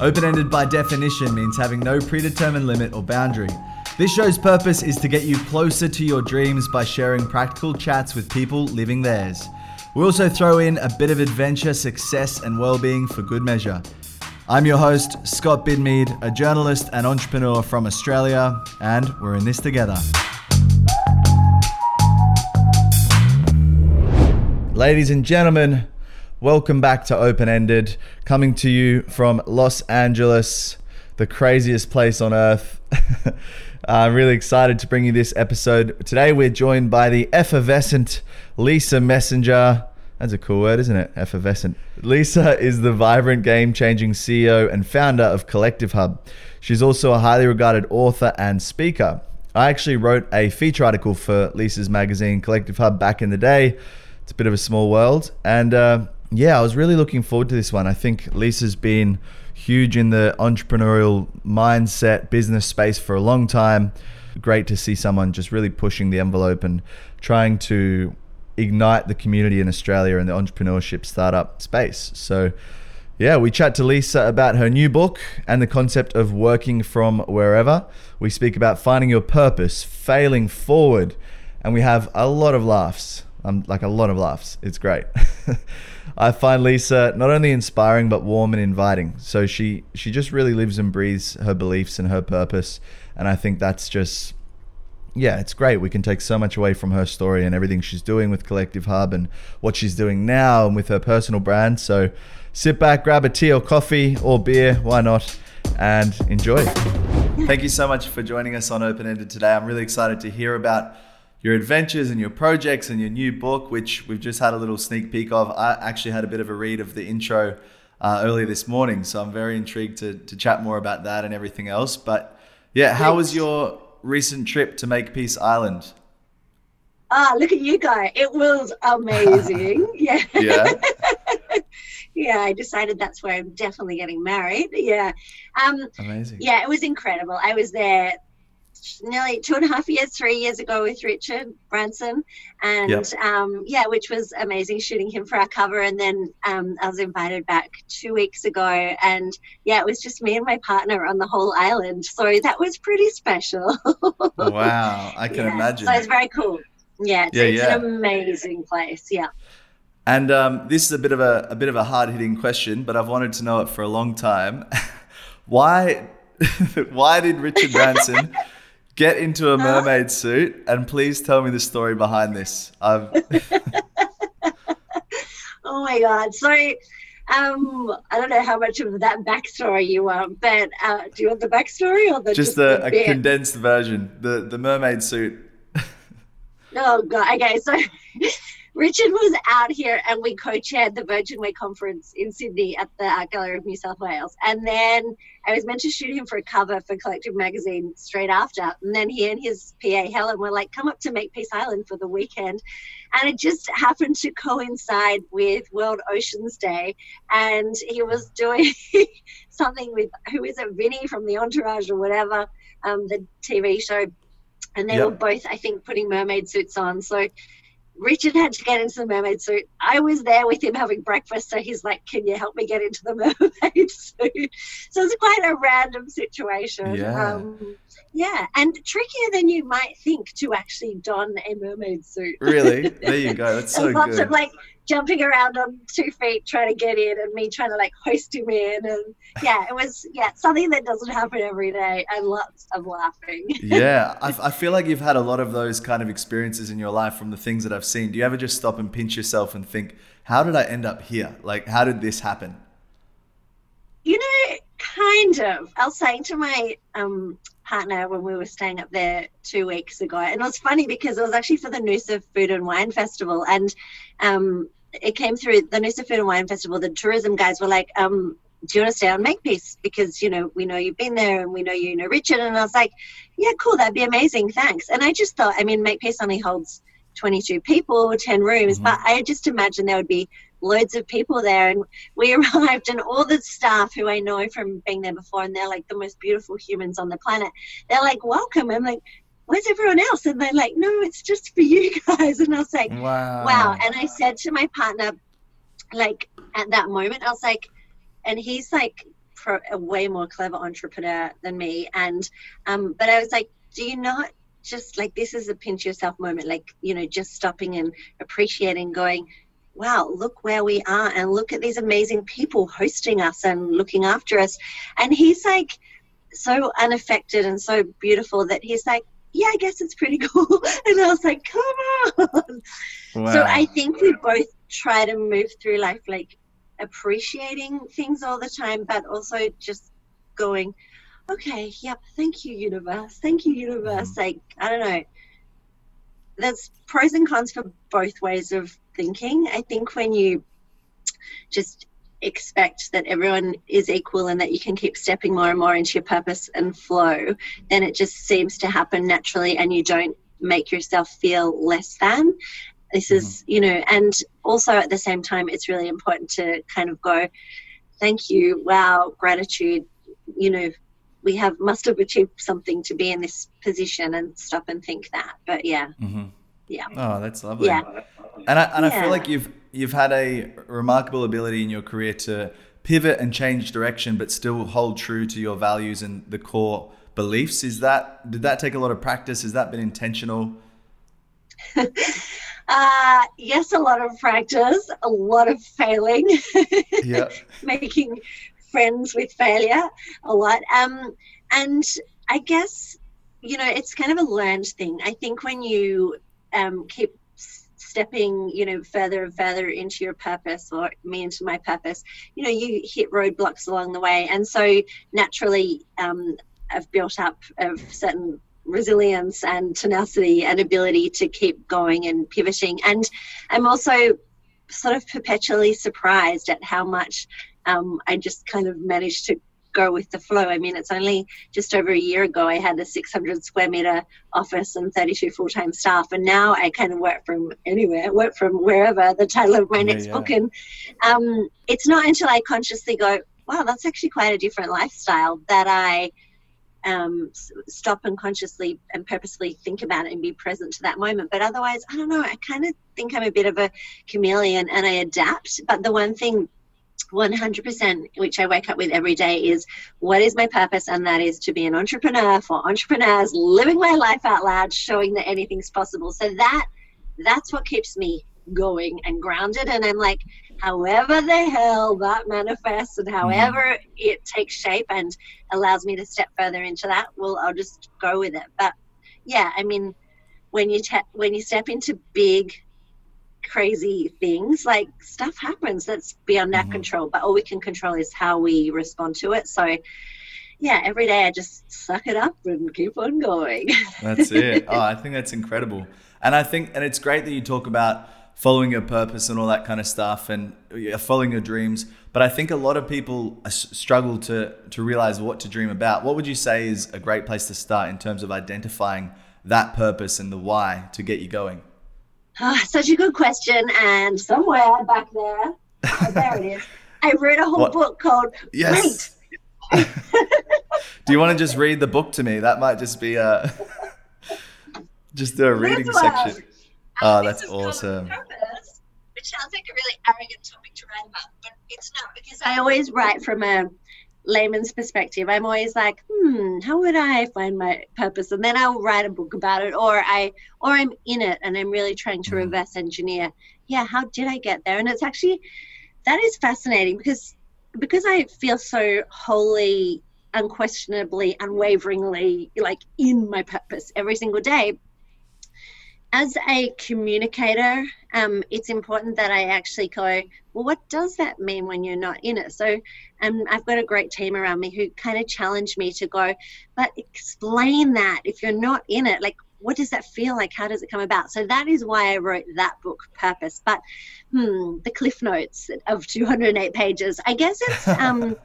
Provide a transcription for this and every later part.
Open ended by definition means having no predetermined limit or boundary. This show's purpose is to get you closer to your dreams by sharing practical chats with people living theirs. We also throw in a bit of adventure, success, and well being for good measure. I'm your host, Scott Bidmead, a journalist and entrepreneur from Australia, and we're in this together. Ladies and gentlemen, welcome back to Open Ended, coming to you from Los Angeles, the craziest place on earth. I'm really excited to bring you this episode. Today, we're joined by the effervescent Lisa Messenger. That's a cool word, isn't it? Effervescent. Lisa is the vibrant, game changing CEO and founder of Collective Hub. She's also a highly regarded author and speaker. I actually wrote a feature article for Lisa's magazine, Collective Hub, back in the day. It's a bit of a small world. And uh, yeah, I was really looking forward to this one. I think Lisa's been huge in the entrepreneurial mindset business space for a long time. Great to see someone just really pushing the envelope and trying to ignite the community in Australia and the entrepreneurship startup space. So, yeah, we chat to Lisa about her new book and the concept of working from wherever. We speak about finding your purpose, failing forward, and we have a lot of laughs. Um, like a lot of laughs. It's great. I find Lisa not only inspiring but warm and inviting. So she she just really lives and breathes her beliefs and her purpose, and I think that's just yeah, it's great. We can take so much away from her story and everything she's doing with Collective Hub and what she's doing now and with her personal brand. So sit back, grab a tea or coffee or beer, why not, and enjoy. Thank you so much for joining us on Open Ended today. I'm really excited to hear about your adventures and your projects and your new book, which we've just had a little sneak peek of. I actually had a bit of a read of the intro uh, earlier this morning, so I'm very intrigued to, to chat more about that and everything else. But yeah, how was your recent trip to Makepeace Island? Ah, look at you guys. It was amazing. yeah. Yeah. yeah, I decided that's where I'm definitely getting married. Yeah. Um, Amazing. Yeah, it was incredible. I was there nearly two and a half years, three years ago with Richard Branson, and Yep. um, yeah, which was amazing shooting him for our cover. And then um, I was invited back two weeks ago, and yeah, it was just me and my partner on the whole island. So that was pretty special. Wow, I can Yeah, imagine. So it's very cool. Yeah, it's, Yeah, it's yeah. an amazing place. Yeah. And um, this is a bit of a, a bit of a hard hitting question, but I've wanted to know it for a long time. why why did Richard Branson get into a mermaid suit? And please tell me the story behind this. I've Oh my God. So, um, I don't know how much of that backstory you want, but uh, do you want the backstory or the just a, a condensed version. The the mermaid suit. Oh God. Okay, so Richard was out here, and we co-chaired the Virgin Way conference in Sydney at the Art Gallery of New South Wales. And then I was meant to shoot him for a cover for Collective Magazine straight after. And then he and his PA Helen were like, "Come up to Makepeace Island for the weekend," and it just happened to coincide with World Oceans Day, and he was doing something with who is it, Vinny from the Entourage or whatever, um, the TV show and they Yep. were both, I think, putting mermaid suits on. So Richard had to get into the mermaid suit. I was there with him having breakfast, so he's like, "Can you help me get into the mermaid suit?" So it's quite a random situation. Yeah. Um, yeah, and trickier than you might think to actually don a mermaid suit. Really? There you go. That's so lots good. of like jumping around on two feet trying to get in, and me trying to like hoist him in, and yeah, it was yeah something that doesn't happen every day, and lots of laughing. yeah, I, I feel like you've had a lot of those kind of experiences in your life from the things that I've seen. Do you ever just stop and pinch yourself and think, how did I end up here? Like, how did this happen? You know, kind of. I was saying to my um, partner when we were staying up there two weeks ago, and it was funny because it was actually for the Noosa Food and Wine Festival, and um, it came through the Noosa Food and Wine Festival. The tourism guys were like, um, "Do you want to stay on Makepeace? Because you know we know you've been there, and we know you know Richard." And I was like, "Yeah, cool. That'd be amazing. Thanks." And I just thought, I mean, Makepeace only holds 22 people, 10 rooms, Mhm. but I just imagined there would be loads of people there. And we arrived, and all the staff who I know from being there before, and they're like the most beautiful humans on the planet, they're like, Welcome. I'm like, Where's everyone else? And they're like, No, it's just for you guys. And I was like, Wow. Wow. And I said to my partner, like, at that moment, I was like, and he's like, pro, a way more clever entrepreneur than me. And um, but I was like, do you not just like this is a pinch yourself moment, like you know, just stopping and appreciating, going, wow, look where we are, and look at these amazing people hosting us and looking after us. And he's like so unaffected and so beautiful that he's like, yeah, I guess it's pretty cool. And I was like, come on. Wow. So I think we both try to move through life like appreciating things all the time, but also just going, okay, yep, thank you, universe. Thank you, universe. Mm-hmm. Like, I don't know. There's pros and cons for both ways of thinking. I think when you just expect that everyone is equal and that you can keep stepping more and more into your purpose and flow, then it just seems to happen naturally and you don't make yourself feel less than. This mm-hmm. is, you know, and also at the same time, it's really important to kind of go, thank you, wow, gratitude, you know, we have must have achieved something to be in this position and stop and think that. But yeah. Mm-hmm. Yeah. Oh, that's lovely. Yeah. And I, and yeah. I feel like you've you've had a remarkable ability in your career to pivot and change direction, but still hold true to your values and the core beliefs. Is that did that take a lot of practice? Has that been intentional? uh, yes, a lot of practice, a lot of failing. yeah. Making friends with failure a lot. Um, and I guess you know it's kind of a learned thing. I think when you um, keep stepping you know further and further into your purpose or me into my purpose you know you hit roadblocks along the way. And so naturally um, i've built up a certain resilience and tenacity and ability to keep going and pivoting. And i'm also sort of perpetually surprised at how much um, i just kind of managed to go with the flow. I mean, it's only just over a year ago I had a 600 square meter office and 32 full time staff, and now I kind of work from anywhere, work from wherever. The title of my yeah, next yeah. book, and um, it's not until I consciously go, wow, that's actually quite a different lifestyle that I. Um, stop and consciously and purposely think about it and be present to that moment. But otherwise, I don't know. I kind of think I'm a bit of a chameleon and I adapt. But the one thing 100% which i wake up with every day is what is my purpose? And that is to be an entrepreneur for entrepreneurs living my life out loud showing that anything's possible. So that that's what keeps me going and grounded. And i'm like however the hell that manifests and however mm. it takes shape and allows me to step further into that well i'll just go with it. But yeah i mean when you te- when you step into big crazy things like stuff happens that's beyond mm-hmm. our control but all we can control is how we respond to it. So yeah every day i just suck it up and keep on going. That's it. Oh i think that's incredible. And i think and it's great that you talk about following your purpose and all that kind of stuff and following your dreams but i think a lot of people struggle to to realize what to dream about. What would you say is a great place to start in terms of identifying that purpose and the why to get you going Oh, such a good question. And somewhere back there, oh, there it is. I read a whole what? book called Yes. Do you want to just read the book to me? That might just be uh, a just a reading section. Oh, that's awesome. Purpose, which sounds like a really arrogant topic to write about, but it's not because I always write from a layman's perspective, I'm always like, hmm, how would I find my purpose? And then I'll write a book about it, or I, or I'm in it and I'm really trying to mm-hmm. reverse engineer. Yeah, how did I get there? And it's actually that is fascinating because because I feel so wholly, unquestionably, unwaveringly like in my purpose every single day as a communicator, um, it's important that I actually go, well, what does that mean when you're not in it? So um, I've got a great team around me who kind of challenge me to go, but explain that if you're not in it, like, what does that feel like? How does it come about? So that is why I wrote that book, Purpose. But hmm, the cliff notes of 208 pages, I guess it's um,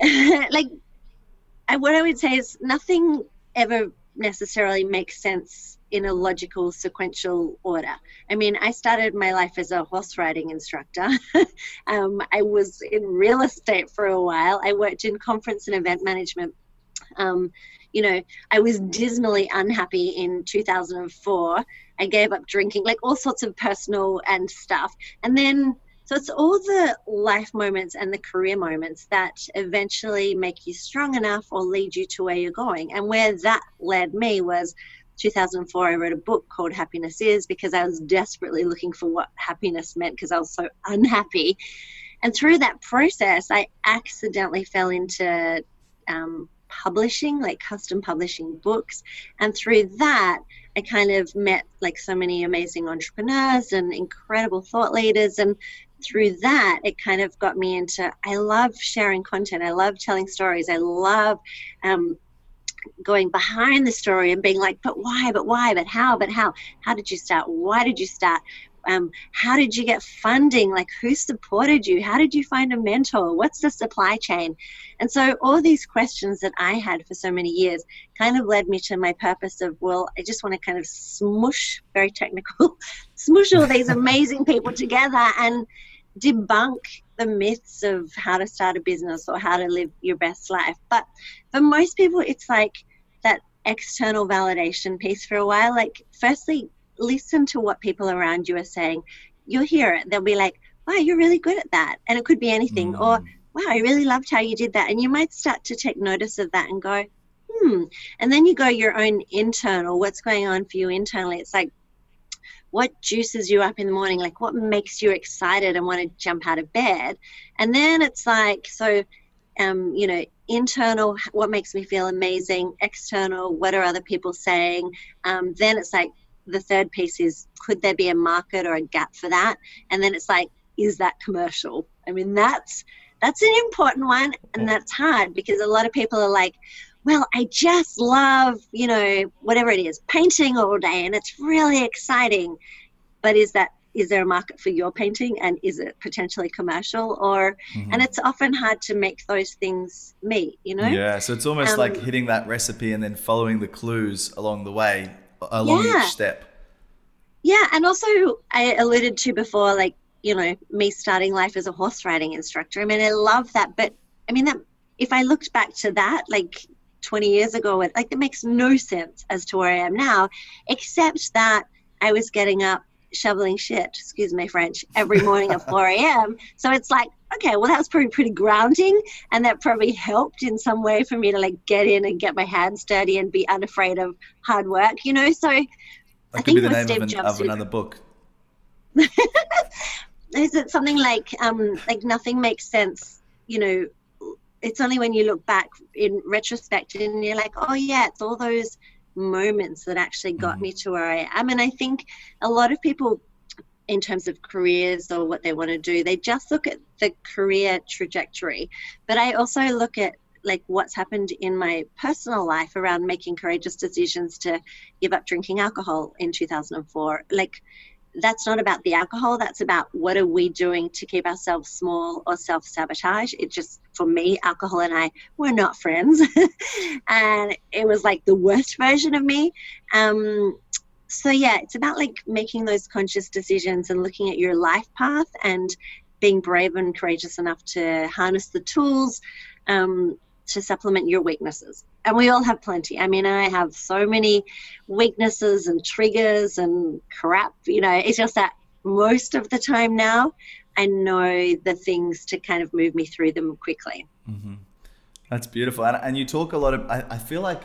like I, what I would say is nothing ever necessarily makes sense in a logical sequential order. I mean, I started my life as a horse riding instructor. um, I was in real estate for a while. I worked in conference and event management. Um, you know, I was dismally unhappy in 2004. I gave up drinking, like all sorts of personal and stuff. And then So it's all the life moments and the career moments that eventually make you strong enough or lead you to where you're going. And where that led me was 2004, I wrote a book called Happiness Is because I was desperately looking for what happiness meant because I was so unhappy. And through that process, I accidentally fell into um, publishing, like custom publishing books. And through that, I kind of met like so many amazing entrepreneurs and incredible thought leaders. And through that, it kind of got me into I love sharing content, I love telling stories, I love um, going behind the story and being like, but why, but why, but how, but how? How did you start? Why did you start? Um, how did you get funding? Like, who supported you? How did you find a mentor? What's the supply chain? And so, all these questions that I had for so many years kind of led me to my purpose of, well, I just want to kind of smush, very technical, smush all these amazing people together and debunk the myths of how to start a business or how to live your best life. But for most people, it's like that external validation piece for a while. Like, firstly, listen to what people around you are saying. You'll hear it. They'll be like, wow, you're really good at that. And it could be anything. Mm. Or, wow, I really loved how you did that. And you might start to take notice of that and go, hmm. And then you go your own internal, what's going on for you internally. It's like, what juices you up in the morning? Like what makes you excited and want to jump out of bed? And then it's like so um, you know internal what makes me feel amazing external what are other people saying? Um, then it's like the third piece is could there be a market or a gap for that? And then it's like is that commercial? I mean that's that's an important one and that's hard because a lot of people are like well, I just love, you know, whatever it is, painting all day and it's really exciting. But is that is there a market for your painting and is it potentially commercial or mm-hmm. and it's often hard to make those things meet you know yeah so it's almost um, like hitting that recipe and then following the clues along the way along yeah. each step yeah and also i alluded to before like you know me starting life as a horse riding instructor i mean i love that but i mean that if i looked back to that like 20 years ago. It, like, it makes no sense as to where I am now, except that I was getting up shoveling shit, excuse my French, every morning at 4 a.m. So it's like, okay, well, that was probably pretty grounding. And that probably helped in some way for me to like get in and get my hands dirty and be unafraid of hard work, you know? So that I think be the name Steve of, an, of another book. Is it something like, um, like nothing makes sense, you know, it's only when you look back in retrospect and you're like, oh yeah, it's all those moments that actually got mm-hmm. me to where I am. And I think a lot of people, in terms of careers or what they want to do, they just look at the career trajectory. But I also look at like what's happened in my personal life around making courageous decisions to give up drinking alcohol in 2004 like that's not about the alcohol that's about what are we doing to keep ourselves small or self-sabotage. It just for me alcohol and i were not friends. And it was like the worst version of me. Um, so yeah it's about like making those conscious decisions and looking at your life path and being brave and courageous enough to harness the tools. Um, to supplement your weaknesses. And we all have plenty. I mean, I have so many weaknesses and triggers and crap. You know, it's just that most of the time now, I know the things to kind of move me through them quickly. Mm-hmm. That's beautiful. And, and you talk a lot of, I, I feel like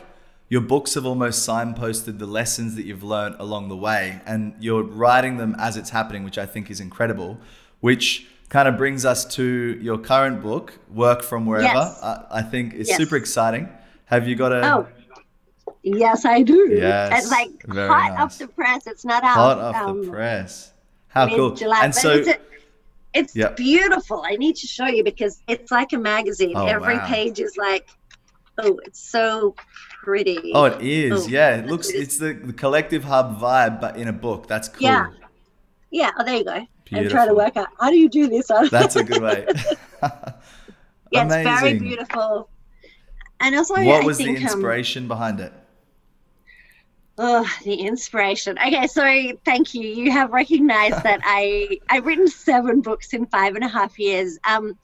your books have almost signposted the lessons that you've learned along the way and you're writing them as it's happening, which I think is incredible, which kind of brings us to your current book, Work from Wherever. Yes. I, I, think it's yes. super exciting. Have you got a? Oh, yes, I do. Yes, it's like hot nice. off the press. It's not out. Hot off um, the press. How cool! July, and so. It's, a, it's yep. beautiful. I need to show you because it's like a magazine. Oh, Every wow. page is like, oh, it's so pretty. Oh, it is. Oh, yeah, it looks. It's the, the collective hub vibe, but in a book. That's cool. Yeah. Yeah. Oh, there you go. Beautiful. and try to work out how do you do this. That's a good way. yeah, it's very beautiful. And also, what I was think, the um, inspiration um, behind it? Oh, the inspiration. Okay, so thank you. You have recognized that I I've written seven books in five and a half years. Um,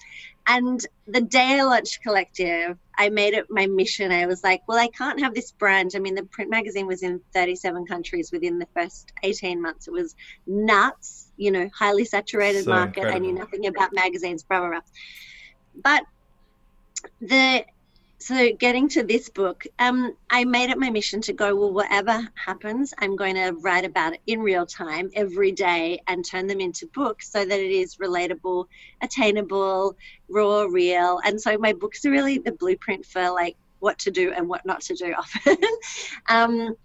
And the day I launched Collective, I made it my mission. I was like, well, I can't have this brand. I mean, the print magazine was in 37 countries within the first 18 months. It was nuts, you know, highly saturated so market. Incredible. I knew nothing about magazines, blah, blah, blah. But the so getting to this book um, i made it my mission to go well whatever happens i'm going to write about it in real time every day and turn them into books so that it is relatable attainable raw real. And so my books are really the blueprint for like what to do and what not to do often. Um,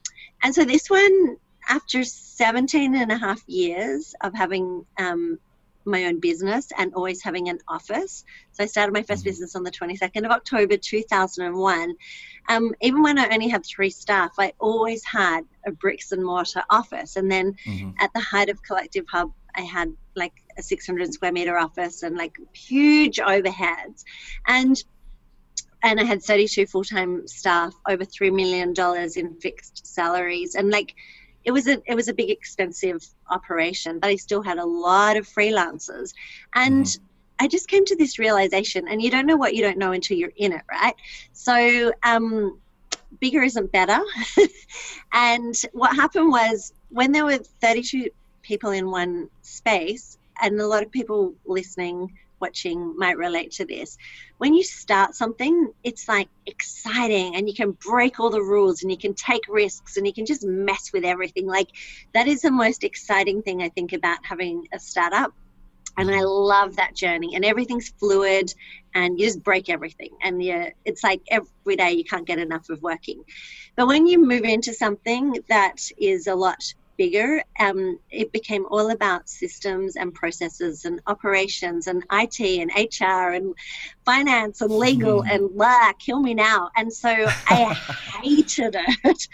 and so this one after 17 and a half years of having um, my own business and always having an office. So I started my 1st mm-hmm. business on the 22nd of October 2001. Um, even when I only had three staff, I always had a bricks and mortar office. And then mm-hmm. at the height of Collective Hub, I had like a 600 square meter office and like huge overheads. And and I had 32 full time staff, over $3 million in fixed salaries. And like, it was a it was a big expensive operation, but I still had a lot of freelancers, and. Mm-hmm. I just came to this realization, and you don't know what you don't know until you're in it, right? So, um, bigger isn't better. and what happened was when there were 32 people in one space, and a lot of people listening watching might relate to this. When you start something, it's like exciting and you can break all the rules and you can take risks and you can just mess with everything. Like that is the most exciting thing I think about having a startup. And I love that journey and everything's fluid and you just break everything. And yeah, it's like every day you can't get enough of working. But when you move into something that is a lot bigger, um, it became all about systems and processes and operations and IT and HR and finance and legal mm. and blah, kill me now. And so I hated it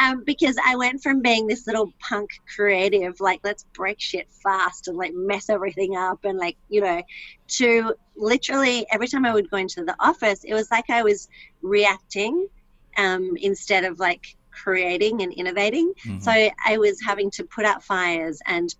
um, because I went from being this little punk creative, like let's break shit fast and like mess everything up and like, you know, to literally every time I would go into the office, it was like I was reacting um, instead of like creating and innovating. Mm-hmm. So I was having to put out fires and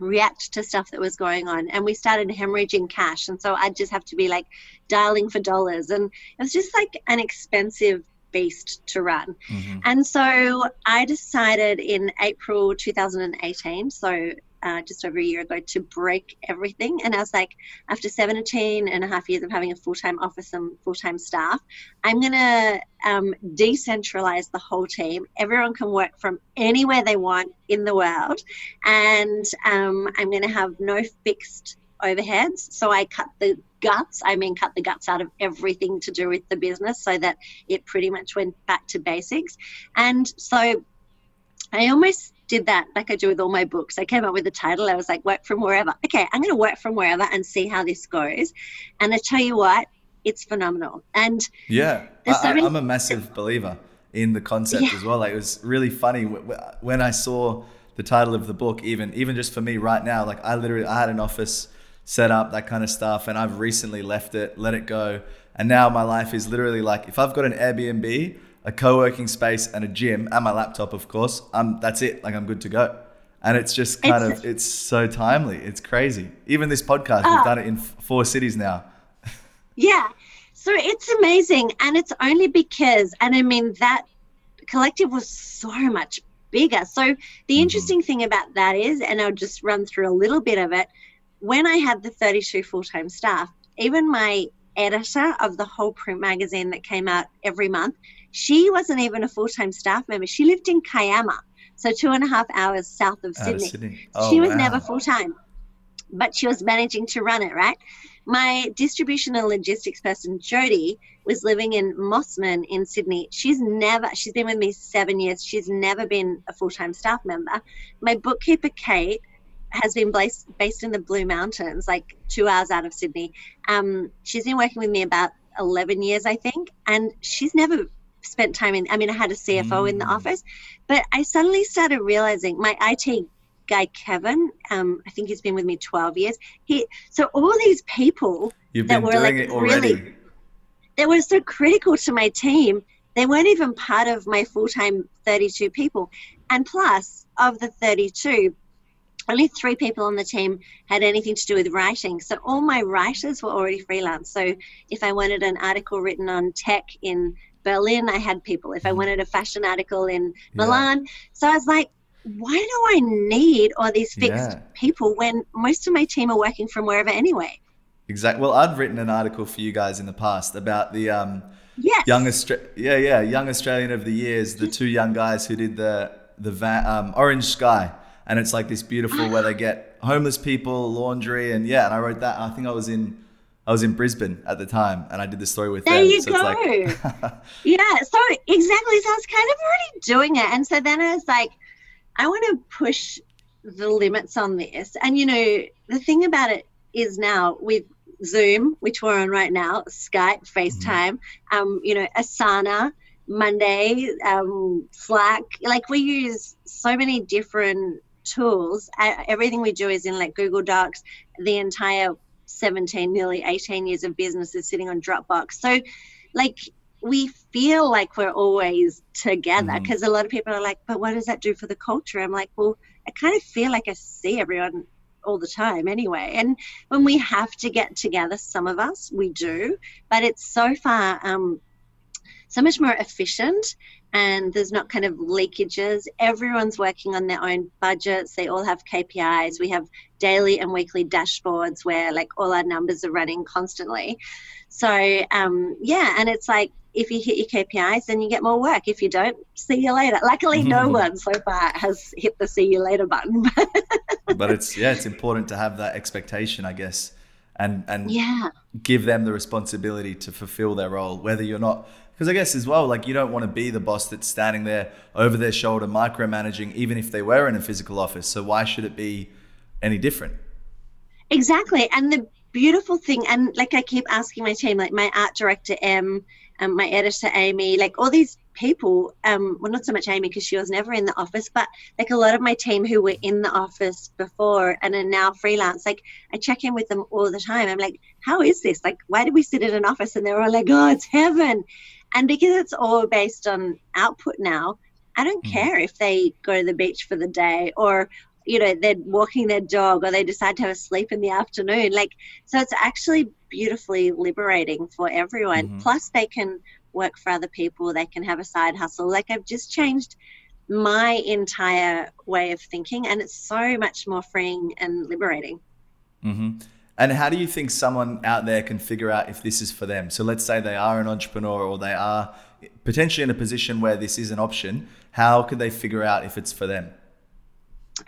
react to stuff that was going on and we started hemorrhaging cash and so i'd just have to be like dialing for dollars and it was just like an expensive beast to run mm-hmm. and so i decided in april 2018 so uh, just over a year ago to break everything. And I was like, after 17 and a half years of having a full time office and full time staff, I'm going to um, decentralize the whole team. Everyone can work from anywhere they want in the world. And um, I'm going to have no fixed overheads. So I cut the guts, I mean, cut the guts out of everything to do with the business so that it pretty much went back to basics. And so I almost did that like I do with all my books. I came up with a title. I was like, work from wherever. Okay, I'm going to work from wherever and see how this goes. And I tell you what, it's phenomenal. And yeah, I, am a massive believer in the concept yeah. as well. Like it was really funny when I saw the title of the book. Even even just for me right now, like I literally I had an office set up, that kind of stuff, and I've recently left it, let it go, and now my life is literally like if I've got an Airbnb a co-working space and a gym and my laptop of course um that's it like i'm good to go and it's just kind it's, of it's so timely it's crazy even this podcast we've ah. done it in four cities now yeah so it's amazing and it's only because and i mean that collective was so much bigger so the mm-hmm. interesting thing about that is and i'll just run through a little bit of it when i had the 32 full-time staff even my editor of the whole print magazine that came out every month she wasn't even a full time staff member. She lived in Kiama, so two and a half hours south of Sydney. Of Sydney. Oh, she was wow. never full time, but she was managing to run it, right? My distribution and logistics person, Jody, was living in Mosman in Sydney. She's never, she's been with me seven years. She's never been a full time staff member. My bookkeeper, Kate, has been based, based in the Blue Mountains, like two hours out of Sydney. Um, she's been working with me about 11 years, I think, and she's never spent time in, I mean, I had a CFO mm. in the mm. office, but I suddenly started realizing my IT guy, Kevin, um, I think he's been with me 12 years. He, so all these people You've that were like really, that were so critical to my team, they weren't even part of my full time 32 people. And plus, of the 32, only three people on the team had anything to do with writing. So all my writers were already freelance. So if I wanted an article written on tech in Berlin, I had people. If I mm-hmm. wanted a fashion article in Milan, so I was like, why do I need all these fixed yeah. people when most of my team are working from wherever anyway? Exactly. Well, I'd written an article for you guys in the past about the um, yes. young Austra- yeah, yeah, young Australian of the years, the two young guys who did the the van, um, Orange Sky, and it's like this beautiful where they get homeless people, laundry, and yeah. And I wrote that. I think I was in I was in Brisbane at the time, and I did the story with there them. you so go. Like yeah. So exactly. So I was kind of already doing it, and so then I was like, I want to push the limits on this. And you know, the thing about it is now with Zoom, which we're on right now, Skype, FaceTime, mm-hmm. um, you know, Asana, Monday, um, Slack. Like we use so many different tools. everything we do is in like Google Docs. The entire 17, nearly 18 years of business is sitting on Dropbox. So, like, we feel like we're always together because mm-hmm. a lot of people are like, but what does that do for the culture? I'm like, well, I kind of feel like I see everyone all the time anyway. And when we have to get together, some of us, we do, but it's so far um, so much more efficient and there's not kind of leakages. Everyone's working on their own budgets. They all have KPIs. We have daily and weekly dashboards where like all our numbers are running constantly. So um, yeah, and it's like if you hit your KPIs, then you get more work. If you don't, see you later. Luckily, no one so far has hit the see you later button. but it's yeah, it's important to have that expectation, I guess, and and yeah, give them the responsibility to fulfill their role, whether you're not. Because I guess as well, like you don't want to be the boss that's standing there over their shoulder micromanaging, even if they were in a physical office. So why should it be any different? Exactly, and the beautiful thing, and like I keep asking my team, like my art director M um, my editor Amy, like all these people. Um, well, not so much Amy because she was never in the office, but like a lot of my team who were in the office before and are now freelance. Like I check in with them all the time. I'm like, how is this? Like, why do we sit in an office? And they're all like, oh, it's heaven. And because it's all based on output now, I don't mm. care if they go to the beach for the day or you know they're walking their dog or they decide to have a sleep in the afternoon like so it's actually beautifully liberating for everyone mm-hmm. plus they can work for other people they can have a side hustle like i've just changed my entire way of thinking and it's so much more freeing and liberating mm-hmm. And how do you think someone out there can figure out if this is for them? So let's say they are an entrepreneur or they are potentially in a position where this is an option. How could they figure out if it's for them?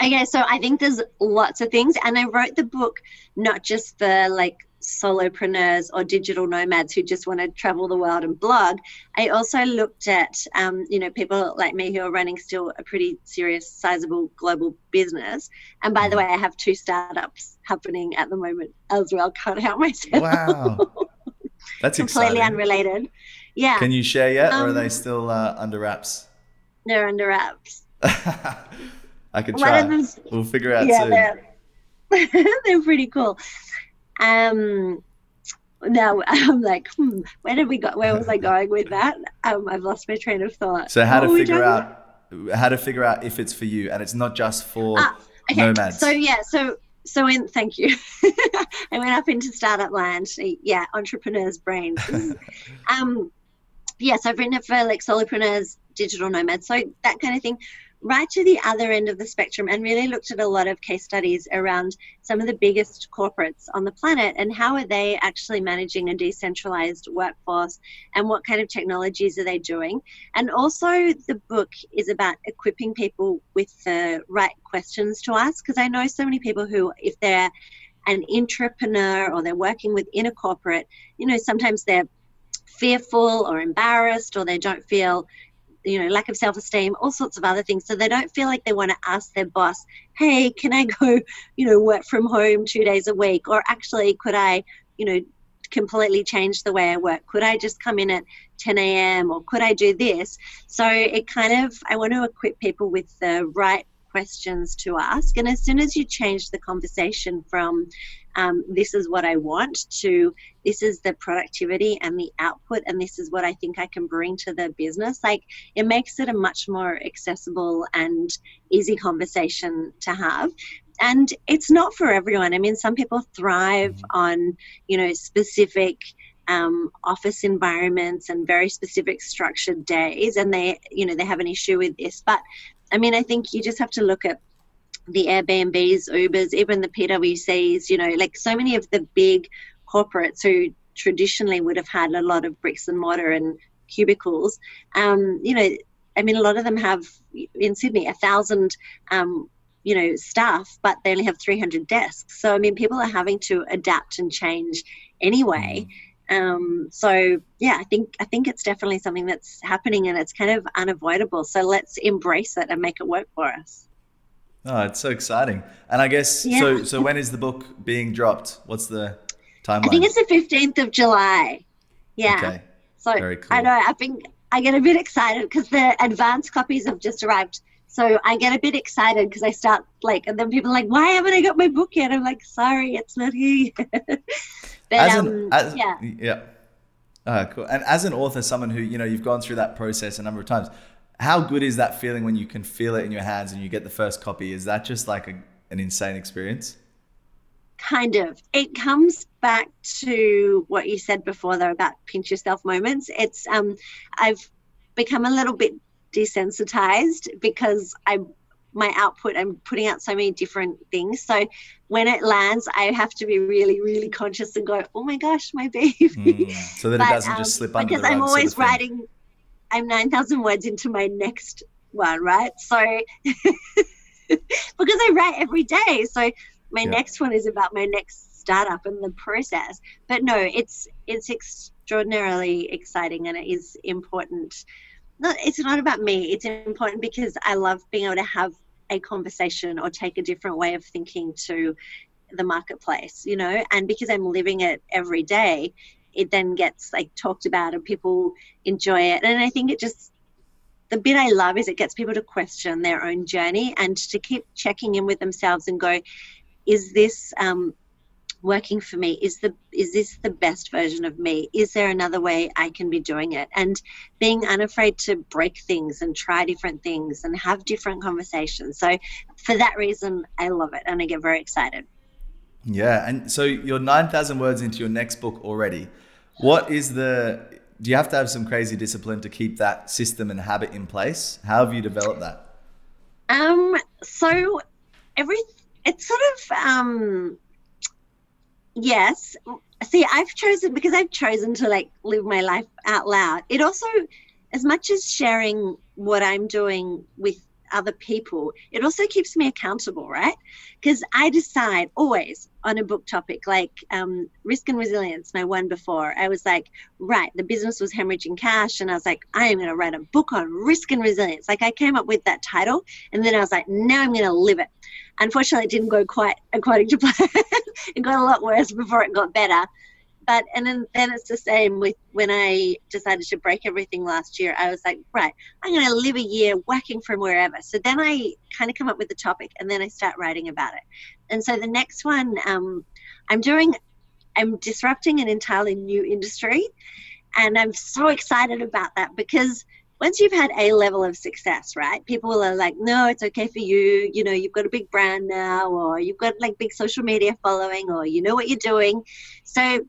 Okay, so I think there's lots of things, and I wrote the book not just for like solopreneurs or digital nomads who just want to travel the world and blog. I also looked at, um, you know, people like me who are running still a pretty serious, sizable global business. And by the mm-hmm. way, I have two startups happening at the moment as well. Can't help myself. Wow, that's completely exciting. unrelated. Yeah. Can you share yet, um, or are they um, still uh, under wraps? They're under wraps. I could try. we'll figure out yeah, soon. They're, they're pretty cool. Um, now I'm like, hmm, where did we go? Where was I going with that? Um, I've lost my train of thought. So how what to figure out how to figure out if it's for you, and it's not just for ah, okay. nomads. So yeah, so so in thank you. I went up into startup land. Yeah, entrepreneurs' brains. um, yes, I've written it for like solopreneurs, digital nomads, so that kind of thing right to the other end of the spectrum and really looked at a lot of case studies around some of the biggest corporates on the planet and how are they actually managing a decentralized workforce and what kind of technologies are they doing. And also, the book is about equipping people with the right questions to ask because I know so many people who, if they're an entrepreneur or they're working within a corporate, you know, sometimes they're fearful or embarrassed or they don't feel you know, lack of self esteem, all sorts of other things. So they don't feel like they want to ask their boss, hey, can I go, you know, work from home two days a week? Or actually, could I, you know, completely change the way I work? Could I just come in at 10 a.m. or could I do this? So it kind of, I want to equip people with the right questions to ask. And as soon as you change the conversation from um, this is what I want to this is the productivity and the output, and this is what I think I can bring to the business, like it makes it a much more accessible and easy conversation to have. and it's not for everyone. I mean, some people thrive mm-hmm. on, you know, specific um, office environments and very specific structured days, and they, you know, they have an issue with this. But I mean, I think you just have to look at the Airbnbs, Ubers, even the PwCs, you know, like so many of the big corporates who traditionally would have had a lot of bricks and mortar and cubicles. Um, you know, I mean, a lot of them have in Sydney a thousand, um, you know, staff, but they only have 300 desks. So, I mean, people are having to adapt and change anyway. Um, so yeah, I think I think it's definitely something that's happening and it's kind of unavoidable. So let's embrace it and make it work for us. Oh, it's so exciting! And I guess yeah. so. So when is the book being dropped? What's the timeline? I think it's the fifteenth of July. Yeah. Okay. So Very cool. I know. I think I get a bit excited because the advanced copies have just arrived. So I get a bit excited because I start like, and then people are like, "Why haven't I got my book yet?" I'm like, "Sorry, it's not here." but as an, um, as, yeah, yeah. Uh, cool. And as an author, someone who you know you've gone through that process a number of times, how good is that feeling when you can feel it in your hands and you get the first copy? Is that just like a, an insane experience? Kind of. It comes back to what you said before, though, about pinch yourself moments. It's um, I've become a little bit desensitized because I my output i'm putting out so many different things so when it lands i have to be really really conscious and go oh my gosh my baby mm, so that but, it doesn't um, just slip under because i'm always sort of writing I'm 9,000 words into my next one, right? So, because I write every day. So, my yeah. next one is about my next startup and the process. But no, it's it's extraordinarily exciting and it is important. It's not about me. It's important because I love being able to have a conversation or take a different way of thinking to the marketplace, you know, and because I'm living it every day, it then gets like talked about and people enjoy it. And I think it just the bit I love is it gets people to question their own journey and to keep checking in with themselves and go, is this um, working for me? Is the is this the best version of me? Is there another way I can be doing it? And being unafraid to break things and try different things and have different conversations. So for that reason, I love it and I get very excited. Yeah, and so you're nine thousand words into your next book already. What is the? Do you have to have some crazy discipline to keep that system and habit in place? How have you developed that? Um. So every it's sort of um. Yes. See, I've chosen because I've chosen to like live my life out loud. It also, as much as sharing what I'm doing with other people, it also keeps me accountable, right? Because I decide always on a book topic like um, risk and resilience, my one before, I was like, right, the business was hemorrhaging cash. And I was like, I am going to write a book on risk and resilience. Like I came up with that title. And then I was like, now I'm going to live it. Unfortunately, it didn't go quite according to plan. it got a lot worse before it got better but and then, then it's the same with when I decided to break everything last year. I was like, right, I'm going to live a year whacking from wherever. So then I kind of come up with the topic and then I start writing about it. And so the next one, um, I'm doing, I'm disrupting an entirely new industry, and I'm so excited about that because once you've had a level of success, right? People are like, no, it's okay for you. You know, you've got a big brand now, or you've got like big social media following, or you know what you're doing. So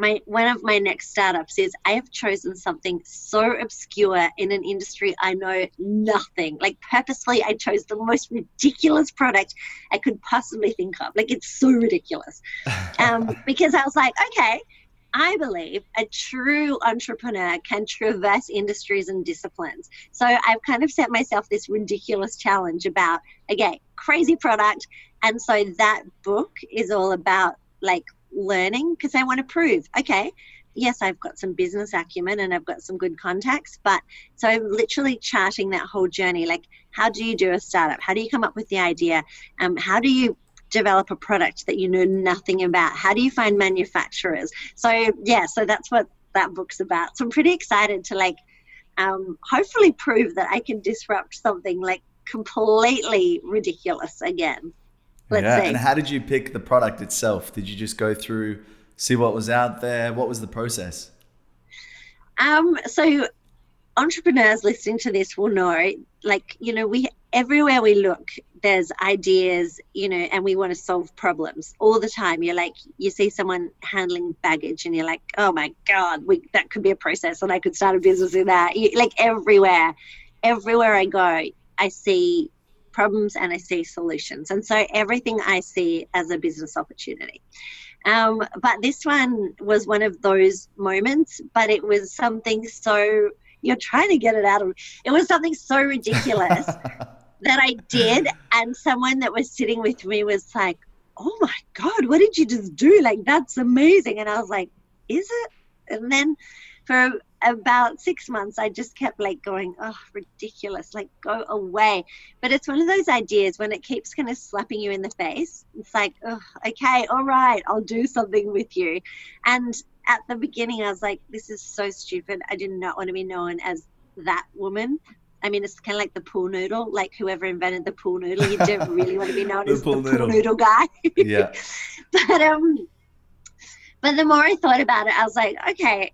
my one of my next startups is I have chosen something so obscure in an industry I know nothing. Like purposely, I chose the most ridiculous product I could possibly think of. Like it's so ridiculous, um, because I was like, okay. I believe a true entrepreneur can traverse industries and disciplines. So I've kind of set myself this ridiculous challenge about, okay, crazy product. And so that book is all about like learning because I want to prove, okay, yes, I've got some business acumen and I've got some good contacts, but so I'm literally charting that whole journey. Like, how do you do a startup? How do you come up with the idea? Um, how do you develop a product that you know nothing about? How do you find manufacturers? So yeah, so that's what that book's about. So I'm pretty excited to like um, hopefully prove that I can disrupt something like completely ridiculous again. Let's yeah. See. And how did you pick the product itself? Did you just go through, see what was out there? What was the process? Um, so entrepreneurs listening to this will know like you know we everywhere we look there's ideas you know and we want to solve problems all the time you're like you see someone handling baggage and you're like oh my god we, that could be a process and i could start a business in that you, like everywhere everywhere i go i see problems and i see solutions and so everything i see as a business opportunity um, but this one was one of those moments but it was something so you're trying to get it out of it was something so ridiculous that I did, and someone that was sitting with me was like, "Oh my god, what did you just do? Like that's amazing!" And I was like, "Is it?" And then for about six months, I just kept like going, "Oh, ridiculous! Like go away." But it's one of those ideas when it keeps kind of slapping you in the face. It's like, "Oh, okay, all right, I'll do something with you," and at the beginning, I was like, this is so stupid. I did not want to be known as that woman. I mean, it's kind of like the pool noodle, like whoever invented the pool noodle. You don't really want to be known as pool the noodle. pool noodle guy. yeah. But um, but the more I thought about it, I was like, okay,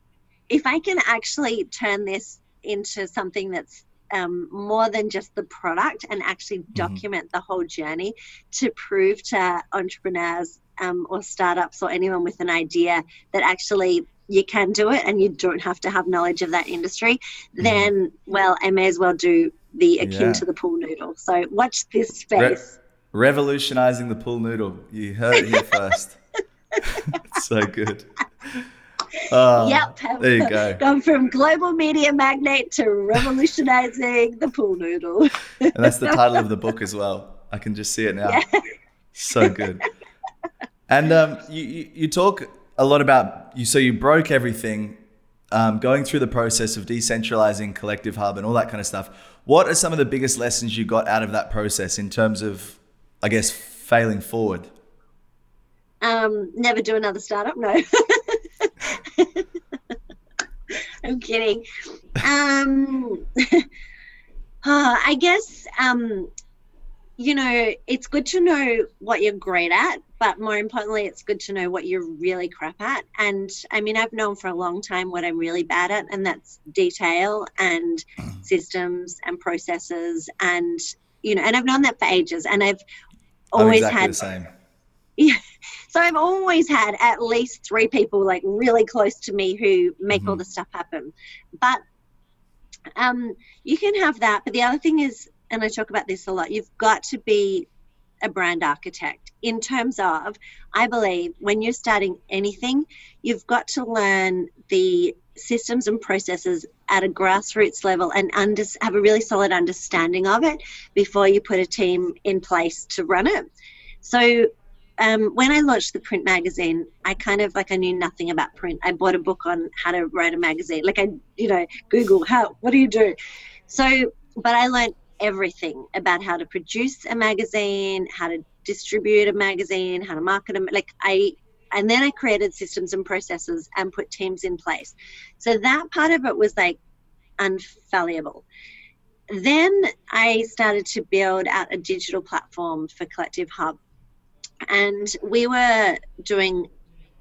if I can actually turn this into something that's um, more than just the product and actually mm-hmm. document mm-hmm. the whole journey to prove to entrepreneurs um, or startups or anyone with an idea that actually you can do it and you don't have to have knowledge of that industry, mm-hmm. then, well, I may as well do the akin yeah. to the pool noodle. So watch this space. Re- revolutionizing the pool noodle. You heard it here first. so good. Oh, yep. There you go. Gone from global media magnate to revolutionizing the pool noodle. and that's the title of the book as well. I can just see it now. Yeah. So good. And um, you, you, you talk a lot about you. So you broke everything, um, going through the process of decentralizing Collective Hub and all that kind of stuff. What are some of the biggest lessons you got out of that process in terms of, I guess, failing forward? Um, never do another startup. No. I'm kidding. Um, uh, I guess um, you know, it's good to know what you're great at, but more importantly, it's good to know what you're really crap at. And I mean, I've known for a long time what I'm really bad at, and that's detail and systems and processes. And, you know, and I've known that for ages. And I've always exactly had. the same. Yeah. So I've always had at least three people like really close to me who make mm-hmm. all the stuff happen. But um, you can have that. But the other thing is, and I talk about this a lot, you've got to be a brand architect in terms of, I believe, when you're starting anything, you've got to learn the systems and processes at a grassroots level and under, have a really solid understanding of it before you put a team in place to run it. So um, when I launched the print magazine, I kind of like I knew nothing about print. I bought a book on how to write a magazine. Like I, you know, Google how what do you do? So, but I learned everything about how to produce a magazine, how to distribute a magazine, how to market them. Like I, and then I created systems and processes and put teams in place. So that part of it was like unfallible. Then I started to build out a digital platform for Collective Hub. And we were doing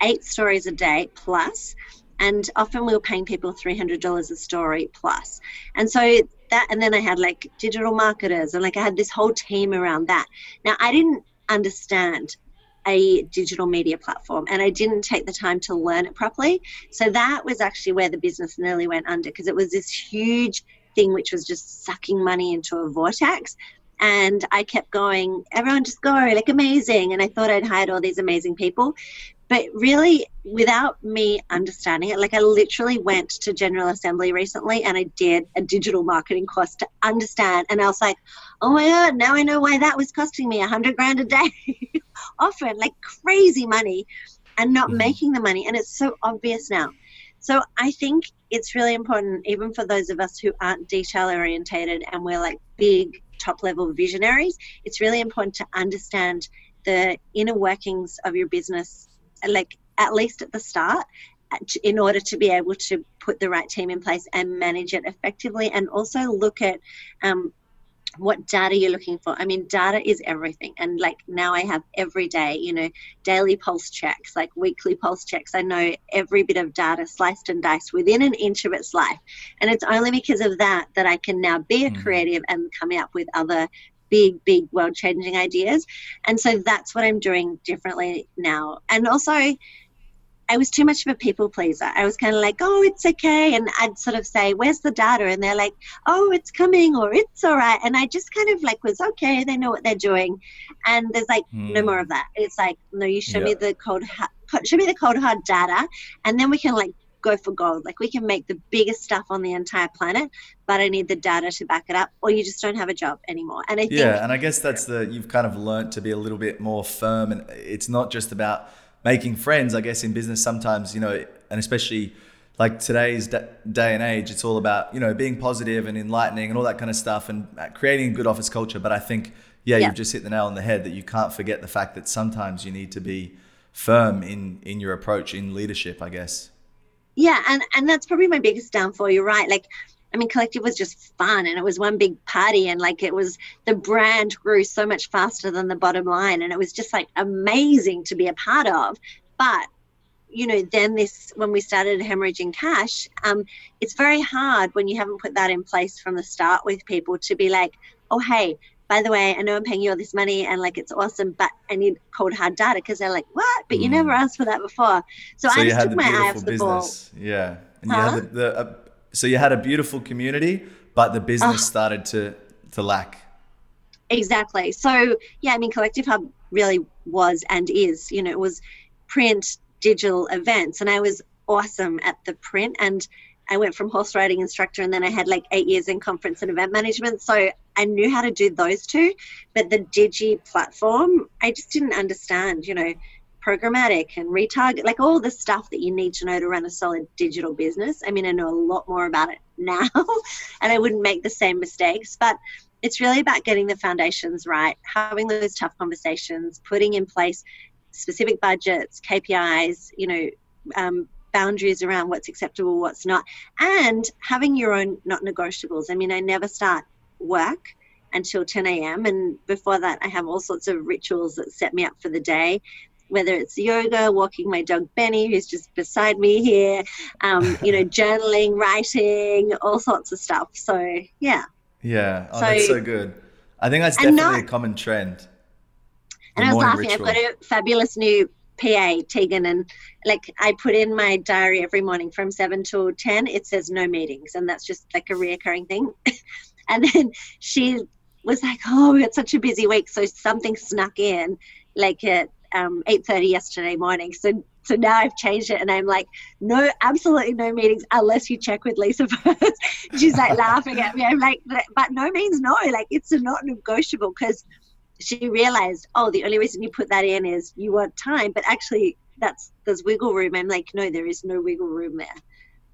eight stories a day plus and often we were paying people $300 a story plus and so that and then i had like digital marketers and like i had this whole team around that now i didn't understand a digital media platform and I didn't take the time to learn it properly. So that was actually where the business nearly went under because it was this huge thing which was just sucking money into a vortex. And I kept going, everyone just go, like amazing. And I thought I'd hired all these amazing people. But really without me understanding it like i literally went to general assembly recently and i did a digital marketing course to understand. And i was like oh my god now i know why that was costing me a hundred grand a day. Often like crazy money and not mm-hmm. making the money. And it's so obvious now. So i think it's really important even for those of us who aren't detail orientated and we're like big top level visionaries it's really important to understand the inner workings of your business like at least at the start in order to be able to put the right team in place and manage it effectively and also look at um, what data you're looking for. I mean, data is everything. And like now I have every day, you know, daily pulse checks, like weekly pulse checks. I know every bit of data sliced and diced within an inch of its life. And it's only because of that that I can now be a mm. creative and come up with other big, big world changing ideas. And so that's what I'm doing differently now. And also, I was too much of a people pleaser. I was kind of like, oh, it's okay. And I'd sort of say, where's the data? And they're like, oh, it's coming or it's all right. And I just kind of like was, okay, they know what they're doing. And there's like mm. no more of that. It's like, no, you show yeah. me the cold, show me the cold hard data. And then we can like go for gold. Like we can make the biggest stuff on the entire planet, but I need the data to back it up, or you just don't have a job anymore. And I think, yeah, and I guess that's the you've kind of learned to be a little bit more firm, and it's not just about making friends. I guess in business sometimes you know, and especially like today's day and age, it's all about you know being positive and enlightening and all that kind of stuff, and uh, creating a good office culture. But I think yeah, yeah. you've just hit the nail on the head that you can't forget the fact that sometimes you need to be firm in in your approach in leadership. I guess yeah and and that's probably my biggest downfall you're right like I mean, Collective was just fun and it was one big party and like it was the brand grew so much faster than the bottom line and it was just like amazing to be a part of. But you know, then this when we started hemorrhaging cash, um, it's very hard when you haven't put that in place from the start with people to be like, oh hey, by the way, I know I'm paying you all this money and like it's awesome, but I need cold hard data because they're like, what? But you never mm. asked for that before. So, so I just took my eye off the business. ball. Yeah. And huh? you had the, the uh, so you had a beautiful community, but the business oh. started to to lack. Exactly. So yeah, I mean, Collective Hub really was and is, you know, it was print, digital events, and I was awesome at the print and I went from horse riding instructor and then I had like eight years in conference and event management. So I knew how to do those two, but the Digi platform, I just didn't understand, you know, programmatic and retarget, like all the stuff that you need to know to run a solid digital business. I mean, I know a lot more about it now and I wouldn't make the same mistakes, but it's really about getting the foundations right, having those tough conversations, putting in place specific budgets, KPIs, you know, um, boundaries around what's acceptable, what's not, and having your own not negotiables. I mean, I never start work until 10 a.m. And before that, I have all sorts of rituals that set me up for the day. Whether it's yoga, walking my dog Benny, who's just beside me here, um, you know, journaling, writing, all sorts of stuff. So, yeah. Yeah. Oh, so, that's so good. I think that's definitely not, a common trend. And I was laughing. Ritual. I've got a fabulous new PA Tegan and like I put in my diary every morning from seven to ten. It says no meetings, and that's just like a reoccurring thing. and then she was like, "Oh, we had such a busy week, so something snuck in, like at um, eight thirty yesterday morning." So so now I've changed it, and I'm like, "No, absolutely no meetings unless you check with Lisa first. She's like laughing at me. I'm like, "But no means no. Like it's not negotiable because." she realized, oh, the only reason you put that in is you want time, but actually that's there's wiggle room. I'm like, no, there is no wiggle room there.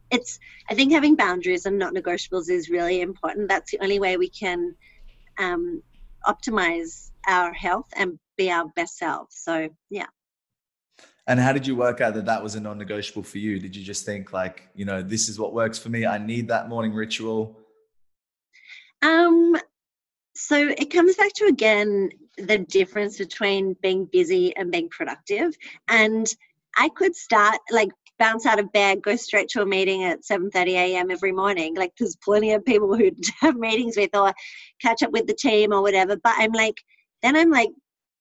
It's I think having boundaries and not negotiables is really important. That's the only way we can um, optimize our health and be our best selves. So yeah. And how did you work out that that was a non-negotiable for you? Did you just think like, you know, this is what works for me? I need that morning ritual. Um, so it comes back to again the difference between being busy and being productive. And I could start like bounce out of bed, go straight to a meeting at 7:30 a.m. every morning. Like there's plenty of people who have meetings with or catch up with the team or whatever. But I'm like, then I'm like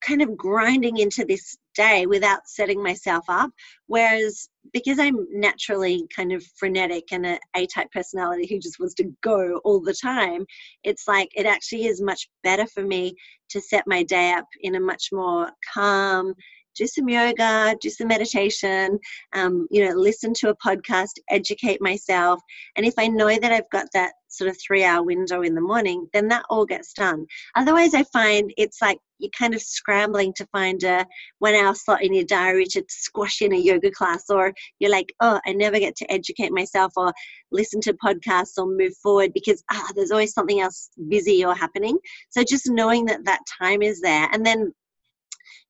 kind of grinding into this day without setting myself up. Whereas because I'm naturally kind of frenetic and a A type personality who just wants to go all the time, it's like it actually is much better for me to set my day up in a much more calm, do some yoga, do some meditation, um, you know, listen to a podcast, educate myself. And if I know that I've got that sort of three hour window in the morning, then that all gets done. Otherwise, I find it's like you're kind of scrambling to find a one hour slot in your diary to squash in a yoga class, or you're like, oh, I never get to educate myself or listen to podcasts or move forward because ah, there's always something else busy or happening. So just knowing that that time is there, and then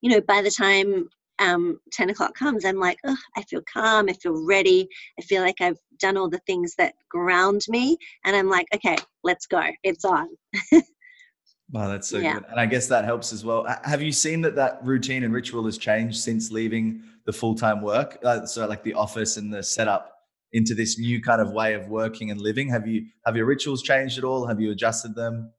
you know, by the time um, 10 o'clock comes, I'm like, oh, I feel calm, I feel ready, I feel like I've done all the things that ground me, and I'm like, okay, let's go, it's on. Wow, that's so yeah. good. And I guess that helps as well. Have you seen that that routine and ritual has changed since leaving the full time work? Uh, so, like the office and the setup into this new kind of way of working and living. Have you have your rituals changed at all? Have you adjusted them?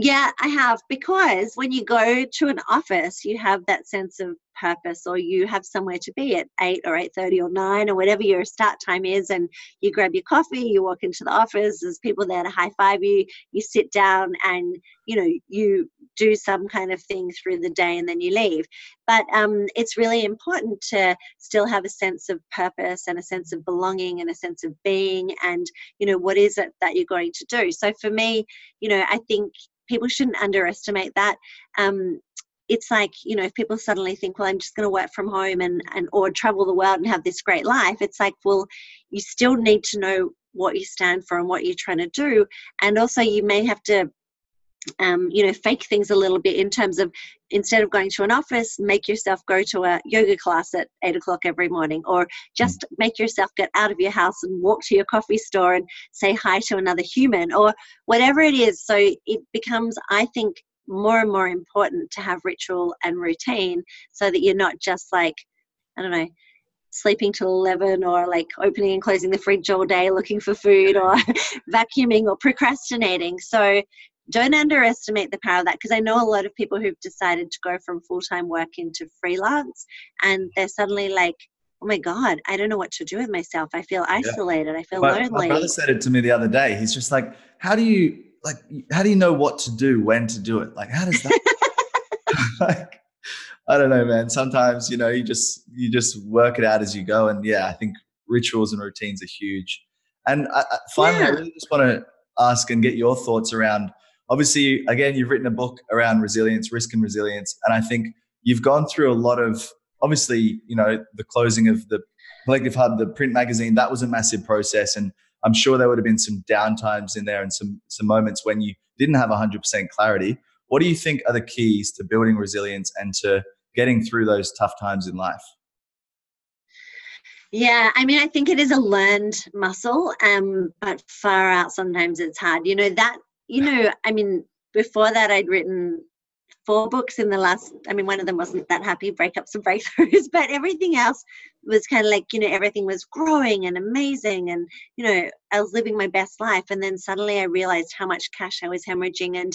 Yeah, I have because when you go to an office, you have that sense of purpose or you have somewhere to be at 8 or 8.30 or 9 or whatever your start time is and you grab your coffee you walk into the office there's people there to high five you you sit down and you know you do some kind of thing through the day and then you leave. But um, it's really important to still have a sense of purpose and a sense of belonging and a sense of being and you know what is it that you're going to do. So for me you know i think people shouldn't underestimate that. Um, it's like you know if people suddenly think well i'm just going to work from home and, and or travel the world and have this great life it's like well you still need to know what you stand for and what you're trying to do. And also you may have to um, you know fake things a little bit in terms of instead of going to an office make yourself go to a yoga class at eight o'clock every morning or just make yourself get out of your house and walk to your coffee store and say hi to another human or whatever it is so it becomes i think more and more important to have ritual and routine so that you're not just like, I don't know, sleeping till 11 or like opening and closing the fridge all day looking for food or vacuuming or procrastinating. So don't underestimate the power of that because I know a lot of people who've decided to go from full time work into freelance and they're suddenly like, oh my God, I don't know what to do with myself. I feel isolated. Yeah. I feel my, lonely. My brother said it to me the other day. He's just like, how do you like how do you know what to do when to do it like how does that like i don't know man sometimes you know you just you just work it out as you go and yeah i think rituals and routines are huge and I, I, finally yeah. i really just want to ask and get your thoughts around obviously again you've written a book around resilience risk and resilience and i think you've gone through a lot of obviously you know the closing of the collective hub the print magazine that was a massive process and I'm sure there would have been some downtimes in there and some some moments when you didn't have 100% clarity. What do you think are the keys to building resilience and to getting through those tough times in life? Yeah, I mean, I think it is a learned muscle, um, but far out sometimes it's hard. You know that. You know, I mean, before that, I'd written four books in the last i mean one of them wasn't that happy breakups and breakthroughs but everything else was kind of like you know everything was growing and amazing and you know i was living my best life. And then suddenly i realized how much cash i was hemorrhaging. And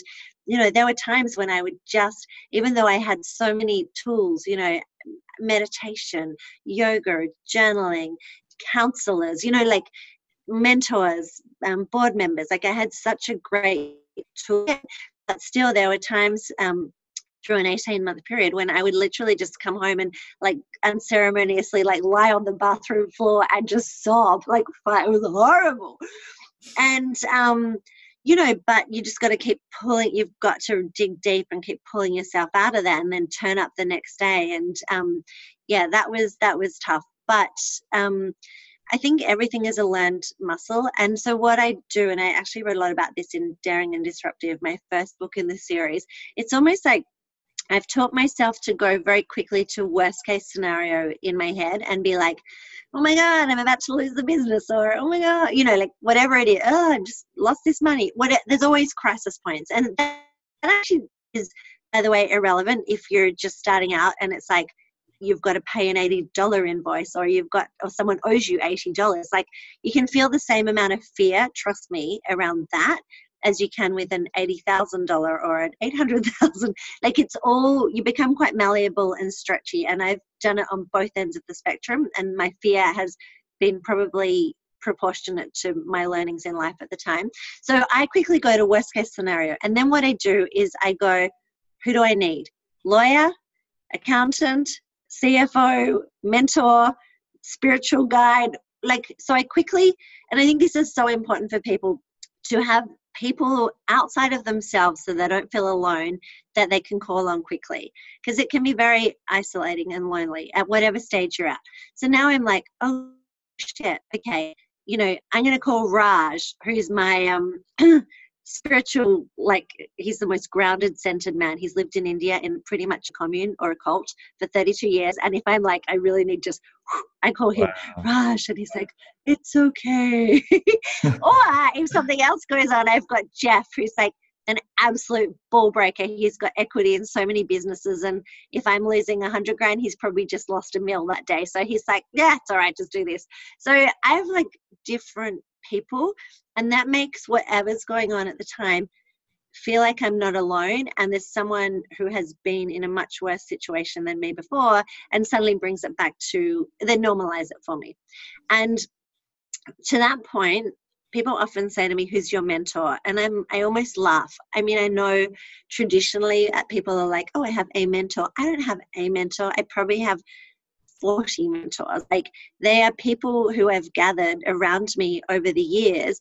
you know there were times when i would just even though i had so many tools you know meditation yoga journaling counselors you know like mentors um, board members. Like i had such a great tool but still there were times um, through an 18 month period when I would literally just come home and like unceremoniously like lie on the bathroom floor and just sob. Like it was horrible. And um you know but you just got to keep pulling you've got to dig deep and keep pulling yourself out of that and then turn up the next day. And um yeah that was that was tough. But um I think everything is a learned muscle. And so, what I do, and I actually wrote a lot about this in Daring and Disruptive, my first book in the series, it's almost like I've taught myself to go very quickly to worst case scenario in my head and be like, oh my God, I'm about to lose the business, or oh my God, you know, like whatever it is, oh, I just lost this money. What there's always crisis points. And that, that actually is, by the way, irrelevant if you're just starting out and it's like, you've got to pay an $80 invoice or you've got or someone owes you $80 like you can feel the same amount of fear trust me around that as you can with an $80,000 or an 800,000. Like it's all, you become quite malleable and stretchy. And I've done it on both ends of the spectrum. And my fear has been probably proportionate to my learnings in life at the time. So I quickly go to worst case scenario. And then what I do is I go, who do I need? Lawyer, accountant, CFO, mentor, spiritual guide. Like, so I quickly, and I think this is so important for people to have people outside of themselves so they don't feel alone that they can call on quickly because it can be very isolating and lonely at whatever stage you're at. So now I'm like, oh shit, okay, you know, I'm going to call Raj, who's my um, spiritual like he's the most grounded centered man he's lived in india in pretty much a commune or a cult for 32 years and if i'm like i really need just i call him wow. raj and he's like it's okay or uh, if something else goes on i've got jeff who's like an absolute ball breaker. He's got equity in so many businesses. And if I'm losing a hundred grand, he's probably just lost a mill that day. So he's like, yeah, it's all right, just do this. So I have like different people, and that makes whatever's going on at the time feel like I'm not alone and there's someone who has been in a much worse situation than me before and suddenly brings it back to they normalize it for me. And to that point, people often say to me, Who's your mentor? And I'm I almost laugh. I mean, I know traditionally uh, people are like, Oh, I have a mentor. I don't have a mentor. I probably have 40 mentors. Like they are people who have gathered around me over the years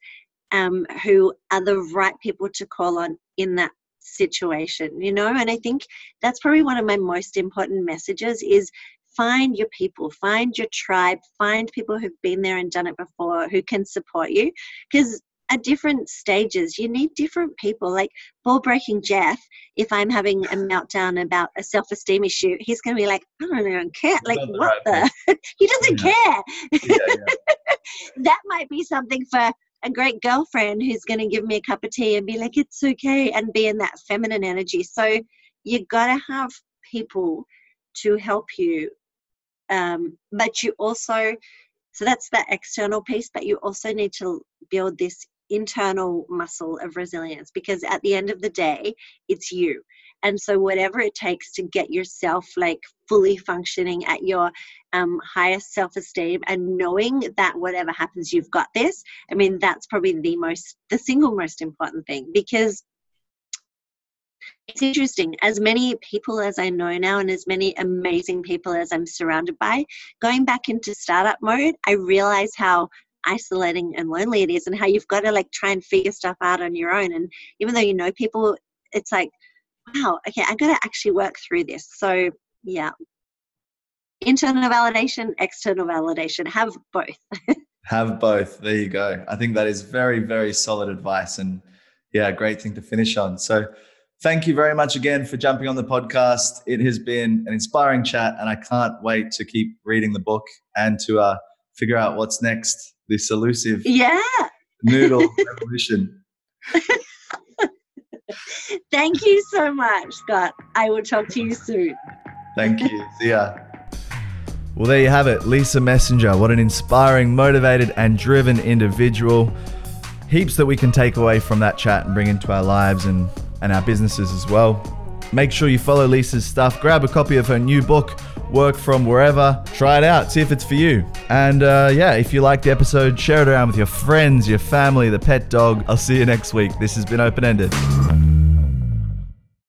um, who are the right people to call on in that situation you know and i think that's probably one of my most important messages is find your people find your tribe find people who've been there and done it before who can support you because at different stages you need different people like ball breaking jeff if i'm having a meltdown about a self-esteem issue he's going to be like i don't even care like what right the he doesn't yeah. care yeah, yeah. that might be something for a great girlfriend who's going to give me a cup of tea and be like, it's okay, and be in that feminine energy. So you got to have people to help you. Um, but you also, so that's that external piece, but you also need to build this internal muscle of resilience because at the end of the day, it's you. And so, whatever it takes to get yourself like fully functioning at your um, highest self esteem and knowing that whatever happens, you've got this. I mean, that's probably the most, the single most important thing because it's interesting. As many people as I know now, and as many amazing people as I'm surrounded by, going back into startup mode, I realize how isolating and lonely it is, and how you've got to like try and figure stuff out on your own. And even though you know people, it's like wow, okay, I got to actually work through this. So, yeah, internal validation, external validation, have both. have both. There you go. I think that is very, very solid advice. And yeah, great thing to finish on. So, thank you very much again for jumping on the podcast. It has been an inspiring chat, and I can't wait to keep reading the book and to uh, figure out what's next. This elusive yeah noodle revolution. Thank you so much, Scott. I will talk to you soon. Thank you. See ya. Well, there you have it. Lisa Messenger. What an inspiring, motivated, and driven individual. Heaps that we can take away from that chat and bring into our lives and, and our businesses as well. Make sure you follow Lisa's stuff. Grab a copy of her new book, Work From Wherever. Try it out, see if it's for you. And uh, yeah, if you liked the episode, share it around with your friends, your family, the pet dog. I'll see you next week. This has been Open Ended.